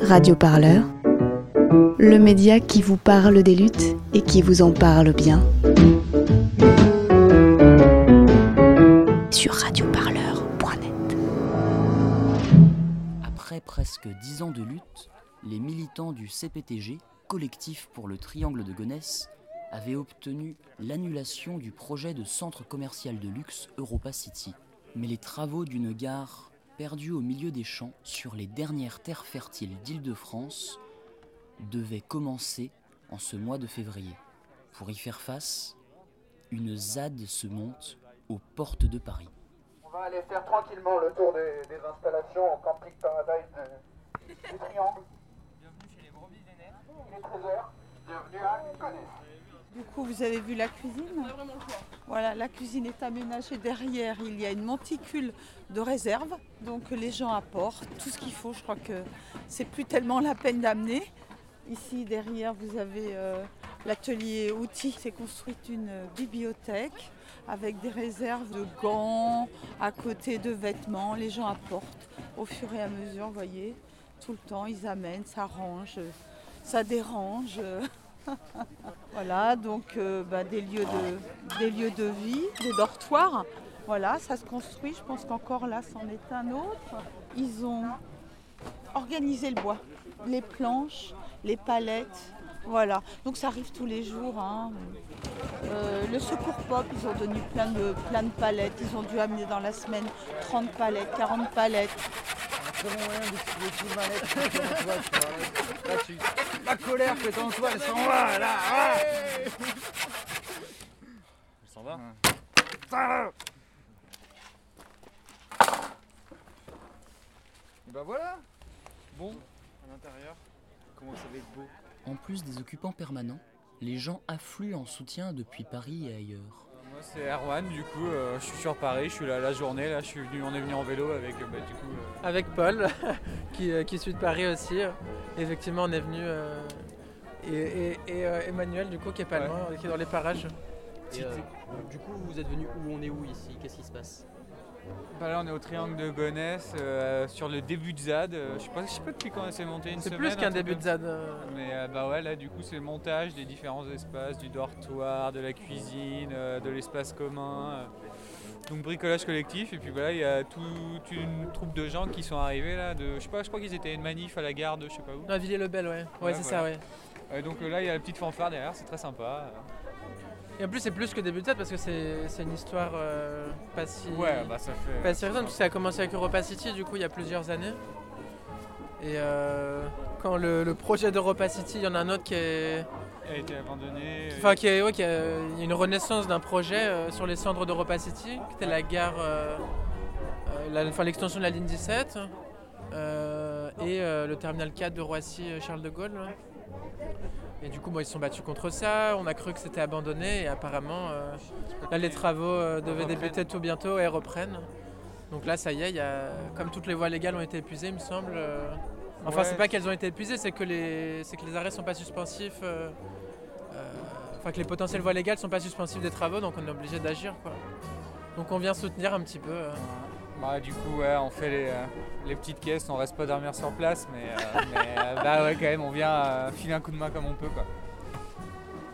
Radio Parleur, le média qui vous parle des luttes et qui vous en parle bien. Sur radioparleur.net. Après presque dix ans de lutte, les militants du CPTG, collectif pour le triangle de Gonesse, avaient obtenu l'annulation du projet de centre commercial de luxe Europa City. Mais les travaux d'une gare perdue au milieu des champs sur les dernières terres fertiles d'Île-de-France devaient commencer en ce mois de février. Pour y faire face, une ZAD se monte aux portes de Paris. On va aller faire tranquillement le tour des, des installations au camping Paradise de- du Triangle. Bienvenue chez les brebis Il est 13h. Bienvenue à Gonesse. Du coup, vous avez vu la cuisine Voilà, la cuisine est aménagée derrière. Il y a une monticule de réserve. Donc les gens apportent tout ce qu'il faut. Je crois que c'est plus tellement la peine d'amener. Ici, derrière, vous avez euh, l'atelier outils. C'est construite une bibliothèque avec des réserves de gants, à côté de vêtements. Les gens apportent au fur et à mesure, vous voyez. Tout le temps, ils amènent, ça range, ça dérange. Voilà, donc euh, bah, des, lieux de, des lieux de vie, des dortoirs. Voilà, ça se construit. Je pense qu'encore là, c'en est un autre. Ils ont organisé le bois, les planches, les palettes. Voilà, donc ça arrive tous les jours. hein. Euh, le secours pop, ils ont donné plein de, plein de palettes. Ils ont dû amener dans la semaine 30 palettes, 40 palettes. La colère que en toi, elle s'en va là ah Elle s'en va Et bah voilà. Bon, à l'intérieur, comment ça va être beau. En plus des occupants permanents, les gens affluent en soutien depuis Paris et ailleurs. Moi c'est Erwan, du coup euh, je suis sur Paris, je suis là la journée, là je suis venu, on est venu en vélo avec euh, bah, du coup euh, avec Paul, qui, euh, qui suit de Paris aussi. Effectivement, on est venu. euh, et et- et, euh, Emmanuel, du coup, qui est pas Ouais. loin, qui est dans les parages. Et, euh, du coup, vous êtes venu où On est où ici? Qu'est-ce qui se passe? Bah, là on est au triangle de Gonesse euh, sur le début de ZAD. euh, je sais pas, je sais pas depuis quand c'est monté une C'est semaine. plus un qu'un début de. ZAD. euh, Mais euh, bah ouais là du coup c'est le montage des différents espaces, du dortoir, de la cuisine, euh, de l'espace commun. Euh. donc bricolage collectif et puis voilà il y a toute une troupe de gens qui sont arrivés là de je sais pas je crois qu'ils étaient une manif à la gare de je sais pas où. Non, Villiers-le-Bel, ouais. Ouais, Ouais, c'est voilà. ça, ouais. Euh, donc euh, là il y a la petite fanfare derrière, c'est très sympa. Et en plus, c'est plus que début de ZAD parce que c'est c'est une histoire euh, pas si. Ouais bah ça fait. Pas si récente, parce que ça a commencé avec Europa City, du coup, il y a plusieurs années. Et euh, quand le, le projet d'Europa City, il y en a un autre qui est. a été euh, Enfin, qui est, ouais, qui a- il y a une renaissance d'un projet euh, sur les cendres d'Europa City, qui était la gare, euh, enfin, l'extension de la ligne 17 euh, et le terminal 4 de Roissy-Charles de Gaulle. là. Et du coup, bon, ils se sont battus contre ça. On a cru que c'était abandonné et apparemment, euh, là, les travaux euh, devaient débuter tout bientôt et reprennent. Donc là, ça y est, y a, comme toutes les voies légales ont été épuisées, il me semble. euh, Enfin, Ouais. c'est pas qu'elles ont été épuisées, c'est que les, c'est que les arrêts sont pas suspensifs. euh, euh, Enfin, que les potentielles voies légales sont pas suspensifs des travaux, donc on est obligé d'agir, quoi. Donc on vient soutenir un petit peu. euh. Bah du coup ouais on fait les, les petites caisses, on reste pas dormir sur place mais, mais, bah ouais quand même on vient filer un coup de main comme on peut quoi.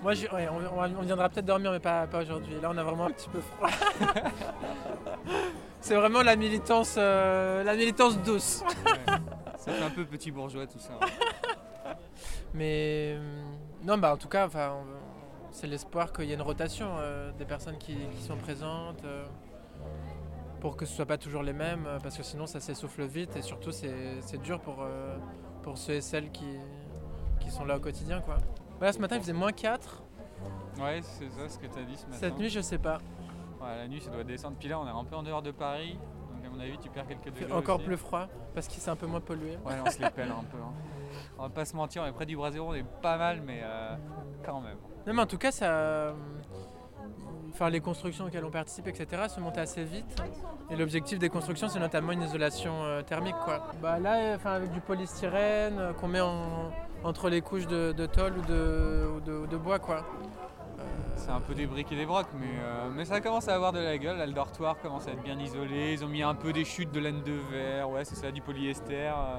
Moi, ouais, on, on- on viendra peut-être dormir, mais pas, pas aujourd'hui. Là, on a vraiment un petit peu froid. c'est vraiment la militance, euh, la militance douce. Ouais. Ça fait un peu petit bourgeois tout ça. Mais euh, non, bah en tout cas, enfin, c'est l'espoir qu'il y ait une rotation euh, des personnes qui, qui sont présentes euh, pour que ce soit pas toujours les mêmes, parce que sinon ça s'essouffle vite et surtout c'est dur pour, euh, pour ceux et celles qui, qui sont là au quotidien, quoi. Voilà, ce matin il faisait moins 4. Ouais c'est ça ce que t'as dit ce matin. Cette nuit, je sais pas. Ouais, la nuit ça doit descendre. Puis là on est un peu en dehors de Paris. Mon avis tu perds quelques degrés. encore aussi. plus froid parce qu'il s'est un peu moins pollué. Ouais on se les pèle un peu. hein. On va pas se mentir, on est près du bras zéro, on est pas mal mais euh, quand même. Non, mais en tout cas, ça. euh, Enfin, les constructions auxquelles on participe, etc., se montent assez vite. Et l'objectif des constructions, c'est notamment une isolation euh, thermique, quoi. Bah là, enfin, avec du polystyrène qu'on met en- entre les couches de, de tôle ou de, ou de, ou de bois, quoi. C'est un peu des briques et des brocs, mais, euh, mais ça commence à avoir de la gueule. Là, le dortoir commence à être bien isolé. Ils ont mis un peu des chutes de laine de verre, ouais, c'est ça, du polyester. euh,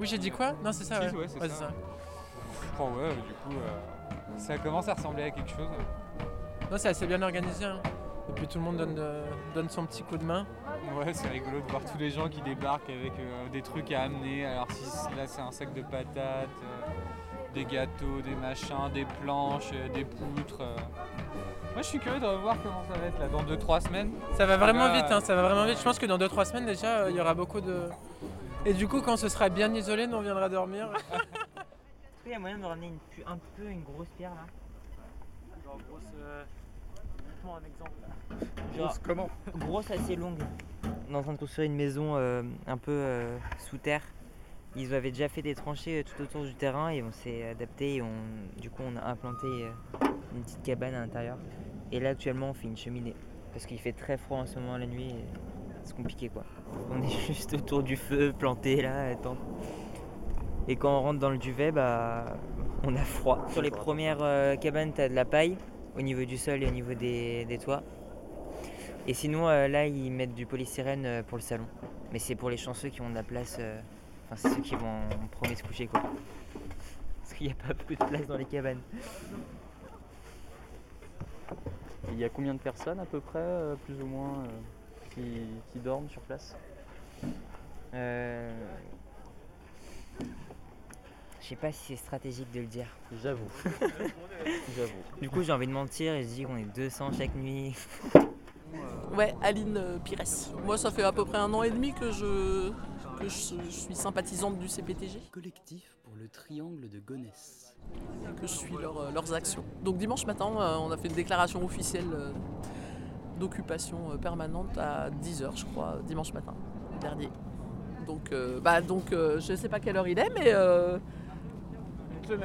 Oui, j'ai dit quoi? Non, c'est ça, ouais. ouais, c'est ça. crois, ouais, du coup, euh, ça commence à ressembler à quelque chose. Non, c'est assez bien organisé. hein. Et puis tout le monde donne, euh, donne son petit coup de main. Ouais, c'est rigolo de voir tous les gens qui débarquent avec euh, des trucs à amener. Alors, si c- là, c'est un sac de patates, euh, des gâteaux, des machins, des planches, euh, des poutres. euh. Moi, je suis curieux de voir comment ça va être là dans 2-3 semaines. Ça va vraiment vite, hein, ça va vraiment vite. Je pense que dans 2-3 semaines déjà, euh, il y aura beaucoup de. Et du coup, quand ce sera bien isolé, nous on viendra dormir. Est-ce qu'il y a moyen de ramener une, un peu une grosse pierre là? Genre grosse. Euh... Un exemple là. Genre, Grosse comment? grosse assez longue. On est en train de construire une maison euh, un peu euh, sous terre. Ils avaient déjà fait des tranchées euh, tout autour du terrain et on s'est adapté et du coup on a implanté euh, une petite cabane à l'intérieur. Et là actuellement on fait une cheminée parce qu'il fait très froid en ce moment la nuit et c'est compliqué quoi. On est juste autour du feu planté là à attendre. Et quand on rentre dans le duvet, bah, on a froid. Sur les premières euh, cabanes, tu as de la paille au niveau du sol et au niveau des, des toits. Et sinon, là, ils mettent du polystyrène pour le salon. Mais c'est pour les chanceux qui ont de la place. Enfin, c'est ceux qui vont en premier se coucher, quoi. Parce qu'il n'y a pas beaucoup de place dans les cabanes. Il y a combien de personnes à peu près, euh, plus ou moins, euh, qui, qui dorment sur place? Euh... Je sais pas si c'est stratégique de le dire. J'avoue. J'avoue. Du coup, j'ai envie de mentir et je dis qu'on est 200 chaque nuit. Ouais, Aline euh, Pires. Moi, ça fait à peu près un an et demi que je, que je, je suis sympathisante du CPTG, Collectif pour le triangle de Gonesse. que je suis leur, euh, leurs actions. Donc dimanche matin, euh, on a fait une déclaration officielle euh, d'occupation permanente à 10h, je crois, dimanche matin dernier. Donc, euh, bah, donc euh, je sais pas quelle heure il est, mais euh,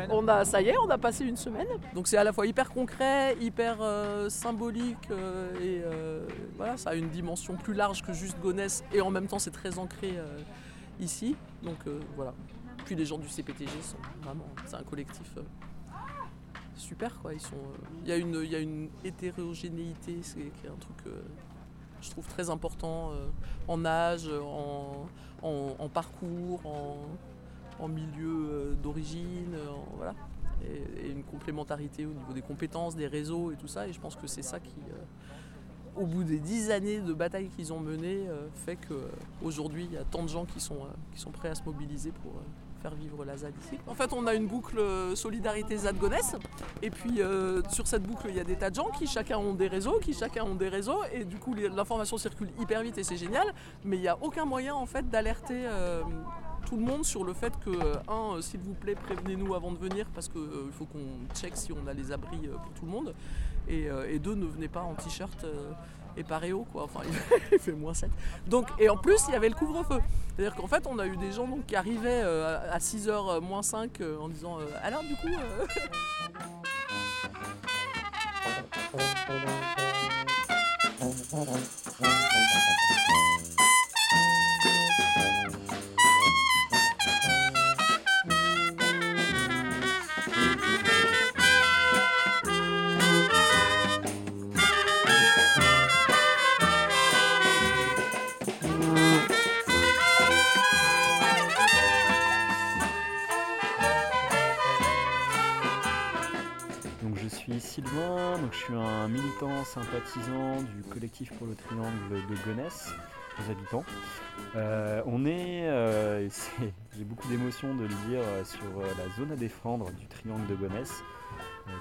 on a, ça y est, on a passé une semaine. Donc c'est à la fois hyper concret, hyper euh, symbolique euh, et euh, voilà, ça a une dimension plus large que juste Gonesse et en même temps c'est très ancré euh, ici. Donc euh, voilà. Puis les gens du CPTG sont vraiment, c'est un collectif euh, super quoi. Ils sont, euh, il y a une, hétérogénéité, c'est est un truc je trouve très important en âge, en, parcours, en, milieu d'origine, voilà. Et, une complémentarité au niveau des compétences, des réseaux et tout ça. Et je pense que c'est ça qui, au bout des dix années de bataille qu'ils ont menées, euh, fait qu'aujourd'hui il y a tant de gens qui sont, euh, prêts à se mobiliser pour euh, faire vivre la ZAD ici. En fait, on a une boucle euh, solidarité ZAD Gonesse. Et puis euh, sur cette boucle, il y a des tas de gens qui chacun ont des réseaux, qui chacun ont des réseaux. Et du coup, l'information circule hyper vite et c'est génial. Mais il n'y a aucun moyen en fait d'alerter euh, tout le monde sur le fait que, euh, un, euh, s'il vous plaît, prévenez-nous avant de venir parce qu'il faut qu'on check si on a les abris euh, pour tout le monde. Et, euh, deux, ne venez pas en t-shirt euh, et paréo quoi. Enfin, il fait moins 7. Donc, et en plus, il y avait le couvre-feu. C'est-à-dire qu'en fait, on a eu des gens donc, qui arrivaient euh, à 6h moins 5 euh, en disant euh, Alors, du coup. sympathisant du collectif pour le triangle de Gonesse, aux habitants. Euh, on est, euh, j'ai beaucoup d'émotions de le dire, euh, sur la zone à défendre du triangle de Gonesse,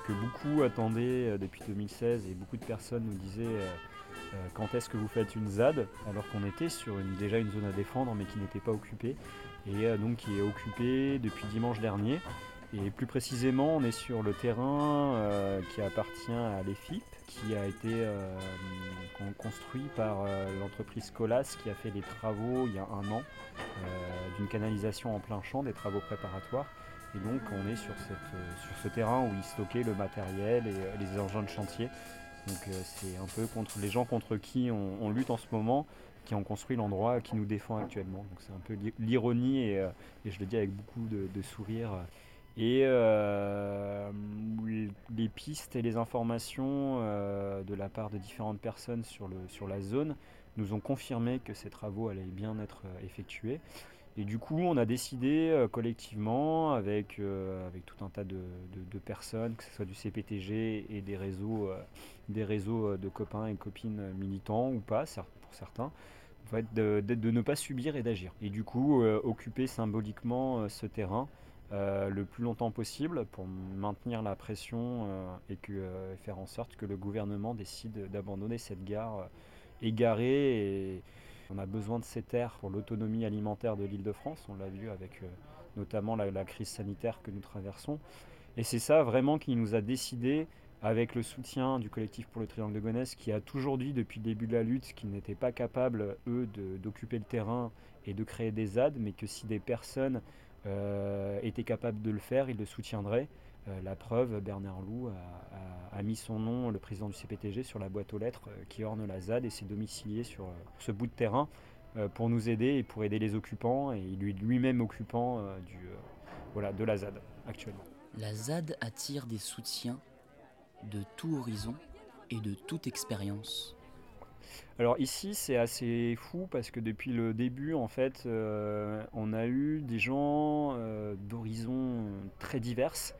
que beaucoup attendaient depuis 2016 et beaucoup de personnes nous disaient quand est-ce que vous faites une ZAD, alors qu'on était sur une, déjà une zone à défendre mais qui n'était pas occupée, et donc qui est occupée depuis dimanche dernier. Et plus précisément, on est sur le terrain euh, qui appartient à l'EFIP, qui a été euh, con- construit par euh, l'entreprise Colas qui a fait les travaux il y a un an d'une canalisation en plein champ, des travaux préparatoires. Et donc on est sur, ce terrain où ils stockaient le matériel et les engins de chantier. Donc c'est un peu contre les gens contre qui on, lutte en ce moment, qui ont construit l'endroit qui nous défend actuellement. Donc c'est un peu l'i- l'ironie et, et je le dis avec beaucoup de, de sourire. Et euh, les pistes et les informations euh, de la part de différentes personnes sur, le, sur la zone nous ont confirmé que ces travaux allaient bien être euh, effectués. Et du coup, on a décidé collectivement, avec, avec tout un tas de, personnes, que ce soit du CPTG et des réseaux, des réseaux de copains et copines militants ou pas, pour certains, de, de, ne pas subir et d'agir. Et du coup, occuper symboliquement ce terrain euh, le plus longtemps possible pour maintenir la pression euh, et que, euh, faire en sorte que le gouvernement décide d'abandonner cette gare égarée. On a besoin de ces terres pour l'autonomie alimentaire de l'île de France. On l'a vu avec notamment la, crise sanitaire que nous traversons. Et c'est ça vraiment qui nous a décidé, avec le soutien du collectif pour le Triangle de Gonesse, qui a toujours dit depuis le début de la lutte qu'ils n'étaient pas capables, eux, d'occuper le terrain et de créer des ZAD, mais que si des personnes était capable de le faire, il le soutiendrait. Euh, la preuve, Bernard Loup a, mis son nom, le président du CPTG, sur la boîte aux lettres euh, qui orne la ZAD et s'est domicilié sur ce bout de terrain pour nous aider et pour aider les occupants et il est lui-même occupant de la ZAD actuellement. La ZAD attire des soutiens de tout horizon et de toute expérience. Alors ici c'est assez fou parce que depuis le début en fait euh, on a eu des gens euh, d'horizons très diverses.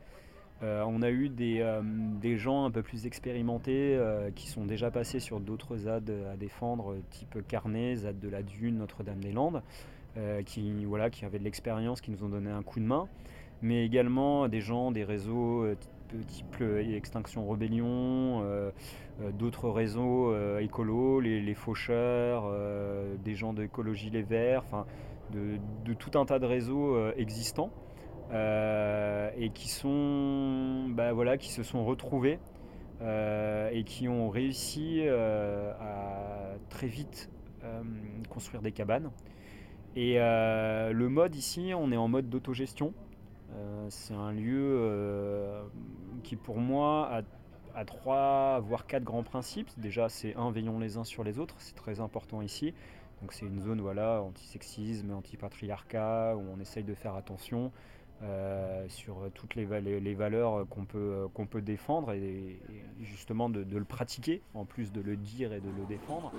Euh, on a eu des, gens un peu plus expérimentés qui sont déjà passés sur d'autres ZAD à défendre, type Carnet, ZAD de la Dune, Notre-Dame-des-Landes, qui, voilà, qui avaient de l'expérience, qui nous ont donné un coup de main mais également des gens des réseaux type Extinction Rebellion, euh, euh, d'autres réseaux euh, écolos, les, faucheurs, des gens d'écologie Les Verts, enfin de, tout un tas de réseaux existants et qui sont bah, voilà, qui se sont retrouvés et qui ont réussi à très vite construire des cabanes. Et le mode ici, on est en mode d'autogestion. Euh, c'est un lieu euh, qui pour moi a, trois voire quatre grands principes. Déjà c'est un veillons les uns sur les autres, c'est très important ici. Donc c'est une zone voilà antisexisme, anti-patriarcat où on essaye de faire attention euh, sur toutes les, valeurs qu'on peut, défendre et, justement de, le pratiquer en plus de le dire et de le défendre.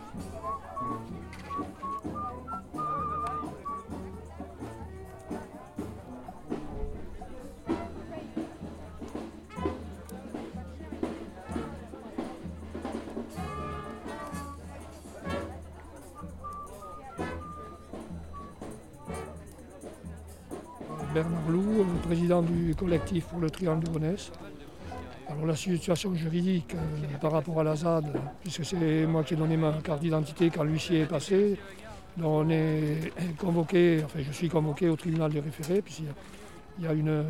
Bernard Loup, président du collectif pour le Triangle de Gonesse. Alors la situation juridique euh, par rapport à la ZAD, puisque c'est moi qui ai donné ma carte d'identité quand l'huissier est passé, on est convoqué, enfin je suis convoqué au tribunal des référés, puisqu'il y a une,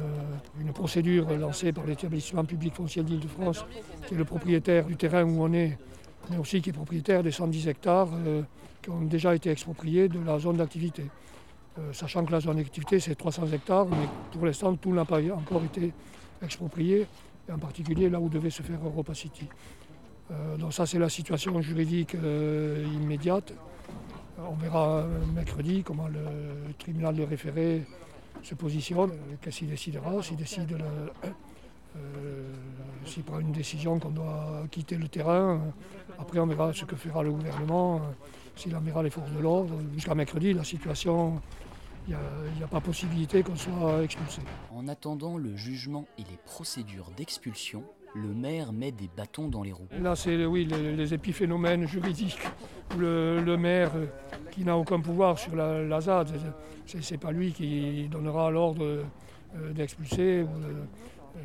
une, procédure lancée par l'établissement public foncier d'Île-de-France, qui est le propriétaire du terrain où on est, mais aussi qui est propriétaire des 110 hectares euh, qui ont déjà été expropriés de la zone d'activité. Euh, sachant que la zone d'activité c'est 300 hectares, mais pour l'instant tout n'a pas encore été exproprié, et en particulier là où devait se faire Europa City. Euh, donc ça c'est la situation juridique euh, immédiate. On verra mercredi comment le tribunal de référé se positionne, qu'est-ce qu'il décidera, s'il décide s'il prend une décision qu'on doit quitter le terrain. Après on verra ce que fera le gouvernement, s'il enverra les forces de l'ordre. Jusqu'à mercredi la situation il n'y a, pas possibilité qu'on soit expulsé. En attendant le jugement et les procédures d'expulsion, le maire met des bâtons dans les roues. Là, c'est oui, les, épiphénomènes juridiques. Le, le maire euh, qui n'a aucun pouvoir sur la, ZAD, ce n'est pas lui qui donnera l'ordre euh, d'expulser, euh,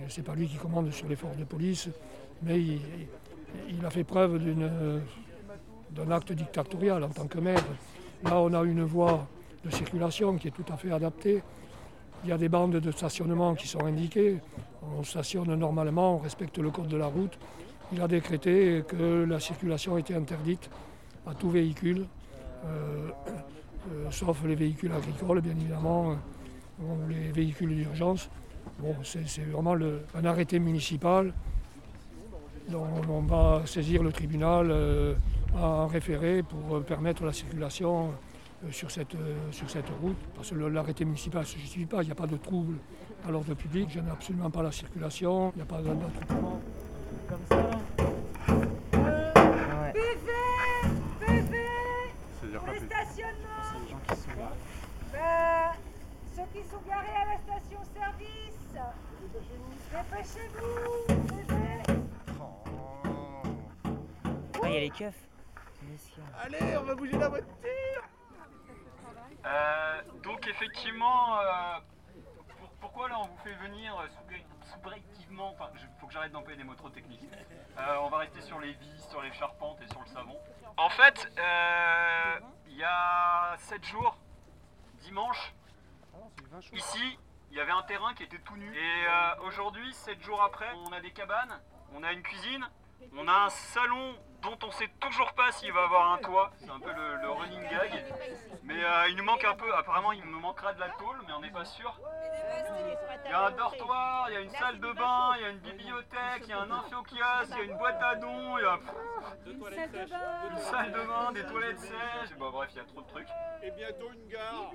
c'est pas lui qui commande sur les forces de police, mais il, a fait preuve d'un acte dictatorial en tant que maire. Là, on a une voie de circulation qui est tout à fait adapté. Il y a des bandes de stationnement qui sont indiquées. On stationne normalement, on respecte le code de la route. Il a décrété que la circulation était interdite à tout véhicule, euh, euh, sauf les véhicules agricoles, bien évidemment, ou les véhicules d'urgence. Bon, c'est vraiment un arrêté municipal. dont on va saisir le tribunal en référé pour permettre la circulation euh, sur, cette, euh, sur cette route, parce que le- l'arrêté municipal ne se justifie pas, il n'y a pas de trouble à l'ordre public, je n'ai absolument pas la circulation, il n'y a pas d'attroupement. Comme ça. C'est-à-dire Le stationnement Ben, Ceux qui sont garés à la station-service Dépêchez-vous bébé. Ah, il y a les keufs. Allez, on va bouger la voiture Euh, donc effectivement, euh, pour- pourquoi là on vous fait venir euh, subjectivement, enfin il faut que j'arrête d'employer des mots trop techniques. Euh, on va rester sur les vis, sur les charpentes et sur le savon. En fait, euh, il y a 7 jours, dimanche, ici, il y avait un terrain qui était tout nu. Et euh, aujourd'hui, 7 jours après, on a des cabanes, on a une cuisine, on a un salon dont on sait toujours pas s'il va avoir un toit. C'est un peu le, le running gag. Mais euh, il nous manque un peu, apparemment il nous manquera de la tôle, mais on n'est pas sûr. Il y a un dortoir, il y a une salle de bain, il y a une bibliothèque, il y a un infokiosque, il y a une boîte à dons, il y a une salle de bain, des toilettes sèches. Bon bref, il y a trop de trucs. Et bientôt une gare.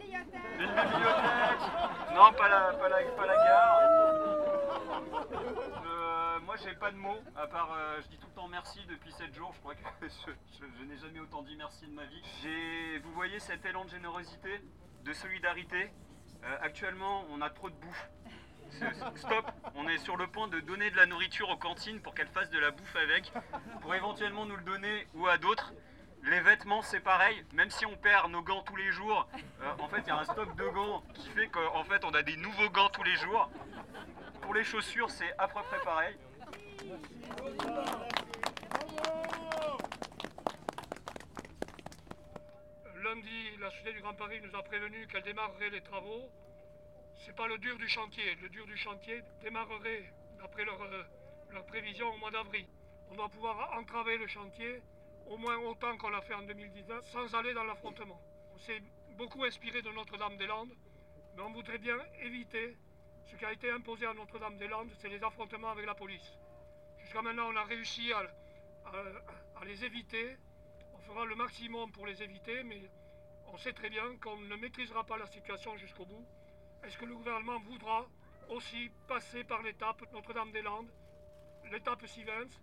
Une bibliothèque Non, pas la, pas la, pas la gare. Euh, moi, j'ai pas de mots, à part euh, je dis tout le temps merci depuis 7 jours. Je crois que je, n'ai jamais autant dit merci de ma vie. Vous voyez cet élan de générosité, de solidarité. Euh, actuellement, on a trop de bouffe. Stop, on est sur le point de donner de la nourriture aux cantines pour qu'elles fassent de la bouffe avec, pour éventuellement nous le donner ou à d'autres. Les vêtements, c'est pareil, même si on perd nos gants tous les jours, euh, en fait, il y a un stock de gants qui fait qu'en fait, on a des nouveaux gants tous les jours. Pour les chaussures, c'est à peu près pareil. Lundi, la Société du Grand Paris nous a prévenu qu'elle démarrerait les travaux. C'est pas le dur du chantier. Le dur du chantier démarrerait, d'après leur, euh, leur prévision, au mois d'avril. On doit pouvoir entraver le chantier au moins autant qu'on l'a fait en 2019 sans aller dans l'affrontement. On s'est beaucoup inspiré de Notre-Dame-des-Landes, mais on voudrait bien éviter ce qui a été imposé à Notre-Dame-des-Landes, c'est les affrontements avec la police. Jusqu'à maintenant, on a réussi à, les éviter. On fera le maximum pour les éviter, mais on sait très bien qu'on ne maîtrisera pas la situation jusqu'au bout. Est-ce que le gouvernement voudra aussi passer par l'étape Notre-Dame-des-Landes, l'étape Sivens?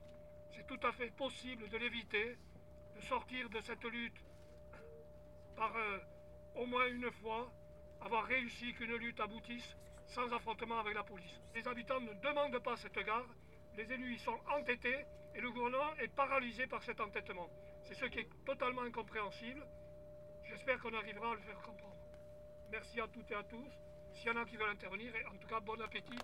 C'est tout à fait possible de l'éviter, de sortir de cette lutte par euh, au moins une fois, avoir réussi qu'une lutte aboutisse sans affrontement avec la police. Les habitants ne demandent pas cette gare, les élus y sont entêtés et le gouvernement est paralysé par cet entêtement. C'est ce qui est totalement incompréhensible. J'espère qu'on arrivera à le faire comprendre. Merci à toutes et à tous. S'il y en a qui veulent intervenir, et en tout cas, bon appétit.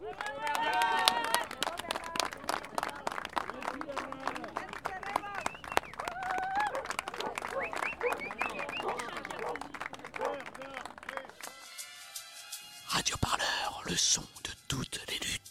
Radio Parleur, le son de toutes les luttes.